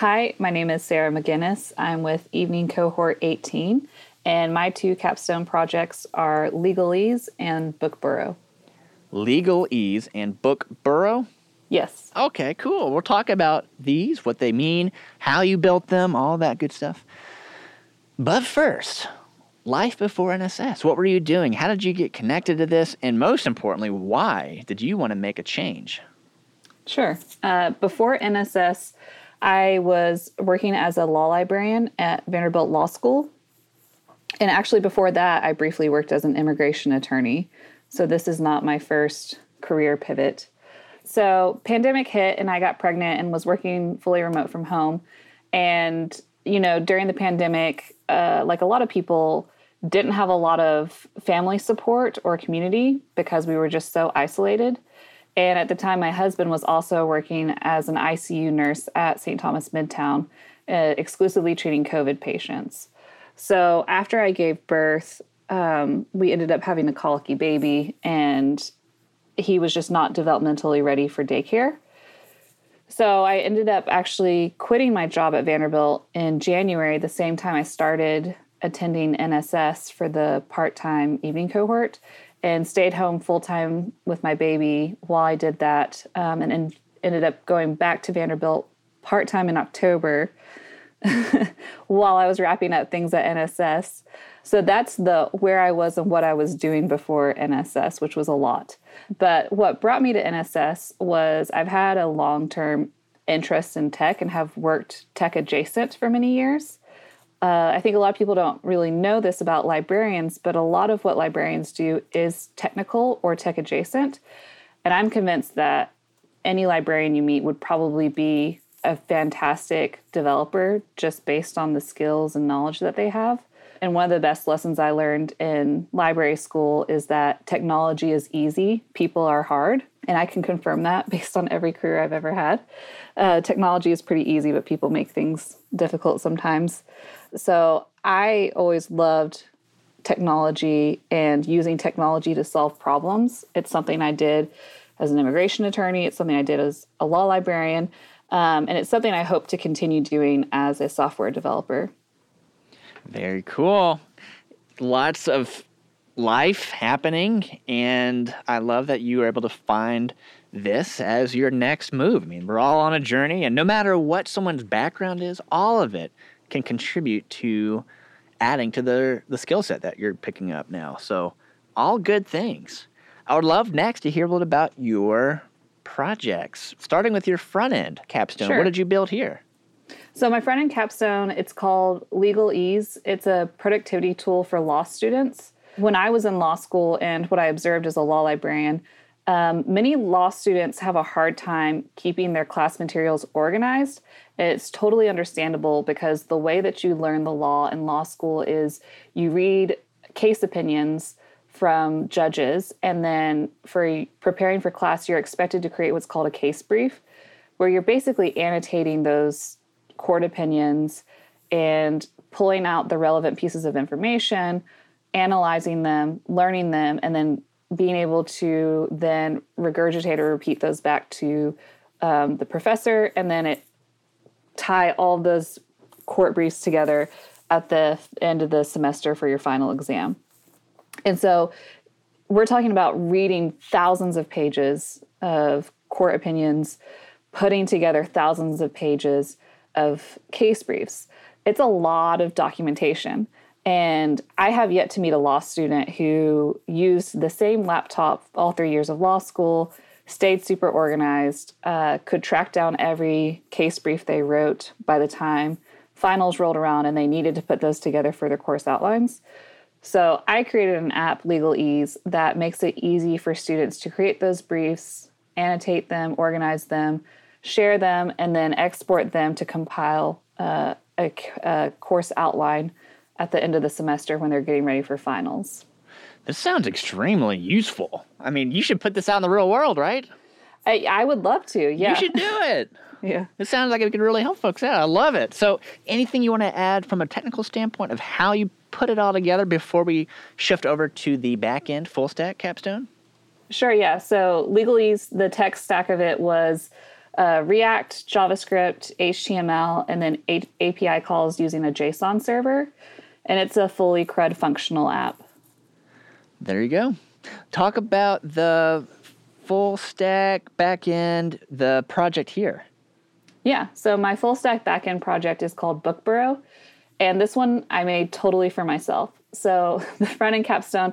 Hi, my name is Sarah Maginnis. I'm with Evening Cohort 18, and my two capstone projects are Legalese and Book Burrow. Legalese and Book Burrow? Yes. Okay, cool. We'll talk about these, what they mean, how you built them, all that good stuff. But first, life before NSS. What were you doing? How did you get connected to this? And most importantly, why did you want to make a change? Sure. Uh, before NSS, I was working as a law librarian at Vanderbilt Law School. And actually, before that, I briefly worked as an immigration attorney. So, this is not my first career pivot. So, pandemic hit, and I got pregnant and was working fully remote from home. And, you know, during the pandemic, uh, like a lot of people, didn't have a lot of family support or community because we were just so isolated. And at the time, my husband was also working as an ICU nurse at St. Thomas Midtown, uh, exclusively treating COVID patients. So after I gave birth, um, we ended up having a colicky baby, and he was just not developmentally ready for daycare. So I ended up actually quitting my job at Vanderbilt in January, the same time I started attending NSS for the part time evening cohort and stayed home full time with my baby while I did that, um, and, and ended up going back to Vanderbilt part time in October while I was wrapping up things at NSS. So that's the where I was and what I was doing before NSS, which was a lot. But what brought me to NSS was I've had a long term interest in tech and have worked tech adjacent for many years. Uh, I think a lot of people don't really know this about librarians, but a lot of what librarians do is technical or tech adjacent. And I'm convinced that any librarian you meet would probably be a fantastic developer just based on the skills and knowledge that they have. And one of the best lessons I learned in library school is that technology is easy, people are hard. And I can confirm that based on every career I've ever had. Uh, technology is pretty easy, but people make things difficult sometimes. So I always loved technology and using technology to solve problems. It's something I did as an immigration attorney, it's something I did as a law librarian, um, and it's something I hope to continue doing as a software developer. Very cool. Lots of life happening, and I love that you were able to find this as your next move. I mean, we're all on a journey, and no matter what someone's background is, all of it can contribute to adding to the the skill set that you're picking up now. So, all good things. I would love next to hear a little about your projects, starting with your front end capstone. Sure. What did you build here? So my front end capstone, it's called Legal Ease. It's a productivity tool for law students. When I was in law school and what I observed as a law librarian, um, many law students have a hard time keeping their class materials organized. It's totally understandable because the way that you learn the law in law school is you read case opinions from judges, and then for preparing for class, you're expected to create what's called a case brief, where you're basically annotating those court opinions and pulling out the relevant pieces of information, analyzing them, learning them, and then being able to then regurgitate or repeat those back to um, the professor, and then it tie all those court briefs together at the end of the semester for your final exam. And so we're talking about reading thousands of pages of court opinions, putting together thousands of pages of case briefs. It's a lot of documentation. And I have yet to meet a law student who used the same laptop all three years of law school, stayed super organized, uh, could track down every case brief they wrote by the time finals rolled around and they needed to put those together for their course outlines. So I created an app, Legalese, that makes it easy for students to create those briefs, annotate them, organize them, share them, and then export them to compile uh, a, a course outline at the end of the semester when they're getting ready for finals. This sounds extremely useful. I mean, you should put this out in the real world, right? I, I would love to. Yeah. You should do it. yeah. It sounds like it could really help folks out. I love it. So, anything you want to add from a technical standpoint of how you put it all together before we shift over to the back end full stack capstone? Sure, yeah. So, Legalese, the tech stack of it was uh, React, JavaScript, HTML, and then A- API calls using a JSON server. And it's a fully CRUD functional app. There you go. Talk about the full stack backend, the project here. Yeah, so my full stack backend project is called Bookburrow. And this one I made totally for myself. So the front end capstone,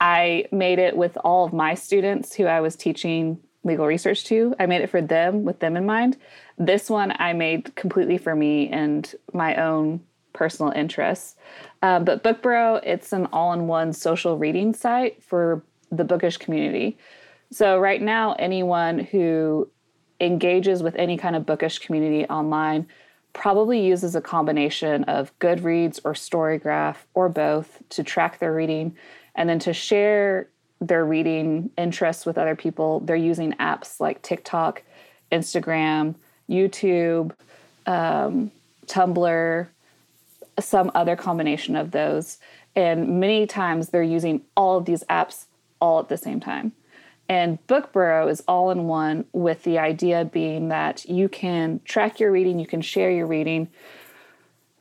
I made it with all of my students who I was teaching legal research to. I made it for them with them in mind. This one I made completely for me and my own personal interests. Um, but Bookburrow, it's an all in one social reading site for the bookish community. So, right now, anyone who engages with any kind of bookish community online probably uses a combination of Goodreads or Storygraph or both to track their reading and then to share their reading interests with other people. They're using apps like TikTok, Instagram, YouTube, um, Tumblr, some other combination of those. And many times they're using all of these apps all at the same time. And Bookburrow is all in one with the idea being that you can track your reading, you can share your reading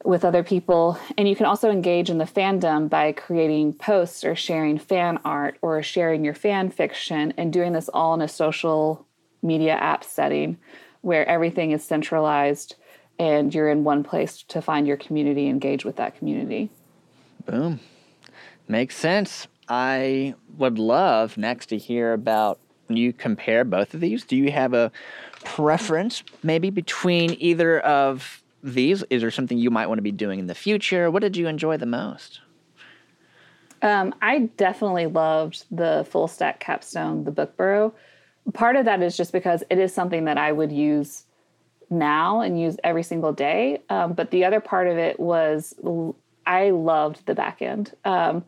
with other people, and you can also engage in the fandom by creating posts or sharing fan art or sharing your fan fiction and doing this all in a social media app setting where everything is centralized and you're in one place to find your community, engage with that community. Boom. Makes sense. I would love next to hear about you compare both of these. Do you have a preference maybe between either of these? Is there something you might want to be doing in the future? What did you enjoy the most? Um, I definitely loved the full stack capstone, the book burrow. Part of that is just because it is something that I would use now and use every single day. Um, but the other part of it was I loved the back end. Um,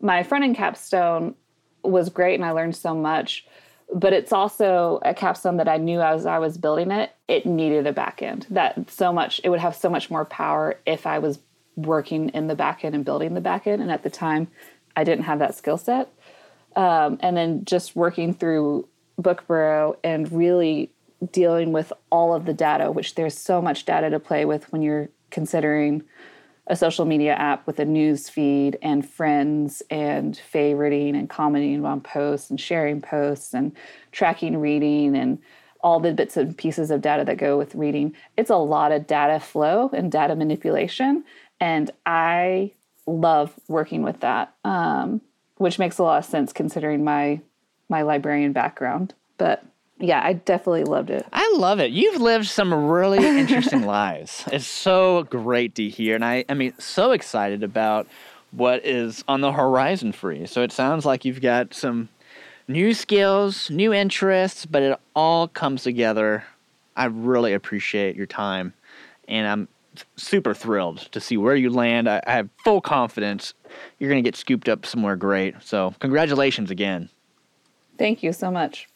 my front end capstone was great and I learned so much, but it's also a capstone that I knew as I was building it, it needed a back end. That so much, it would have so much more power if I was working in the back end and building the back end. And at the time, I didn't have that skill set. Um, and then just working through Bookburrow and really dealing with all of the data, which there's so much data to play with when you're considering a social media app with a news feed and friends and favoriting and commenting on posts and sharing posts and tracking reading and all the bits and pieces of data that go with reading. It's a lot of data flow and data manipulation. And I love working with that, um, which makes a lot of sense considering my my librarian background. But yeah, I definitely loved it. I love it. You've lived some really interesting lives. It's so great to hear. And I, I mean, so excited about what is on the horizon for you. So it sounds like you've got some new skills, new interests, but it all comes together. I really appreciate your time. And I'm super thrilled to see where you land. I, I have full confidence you're going to get scooped up somewhere great. So, congratulations again. Thank you so much.